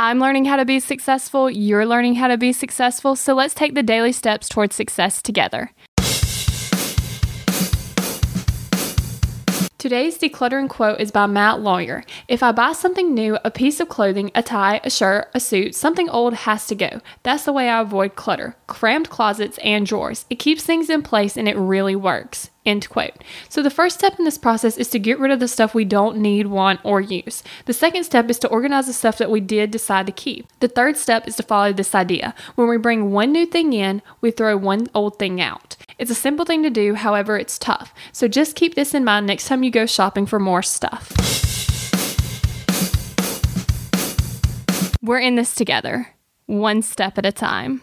I'm learning how to be successful, you're learning how to be successful, so let's take the daily steps towards success together. Today's decluttering quote is by Matt Lauer. If I buy something new, a piece of clothing, a tie, a shirt, a suit, something old has to go. That's the way I avoid clutter, crammed closets, and drawers. It keeps things in place and it really works. End quote. So, the first step in this process is to get rid of the stuff we don't need, want, or use. The second step is to organize the stuff that we did decide to keep. The third step is to follow this idea. When we bring one new thing in, we throw one old thing out. It's a simple thing to do, however, it's tough. So, just keep this in mind next time you go shopping for more stuff. We're in this together, one step at a time.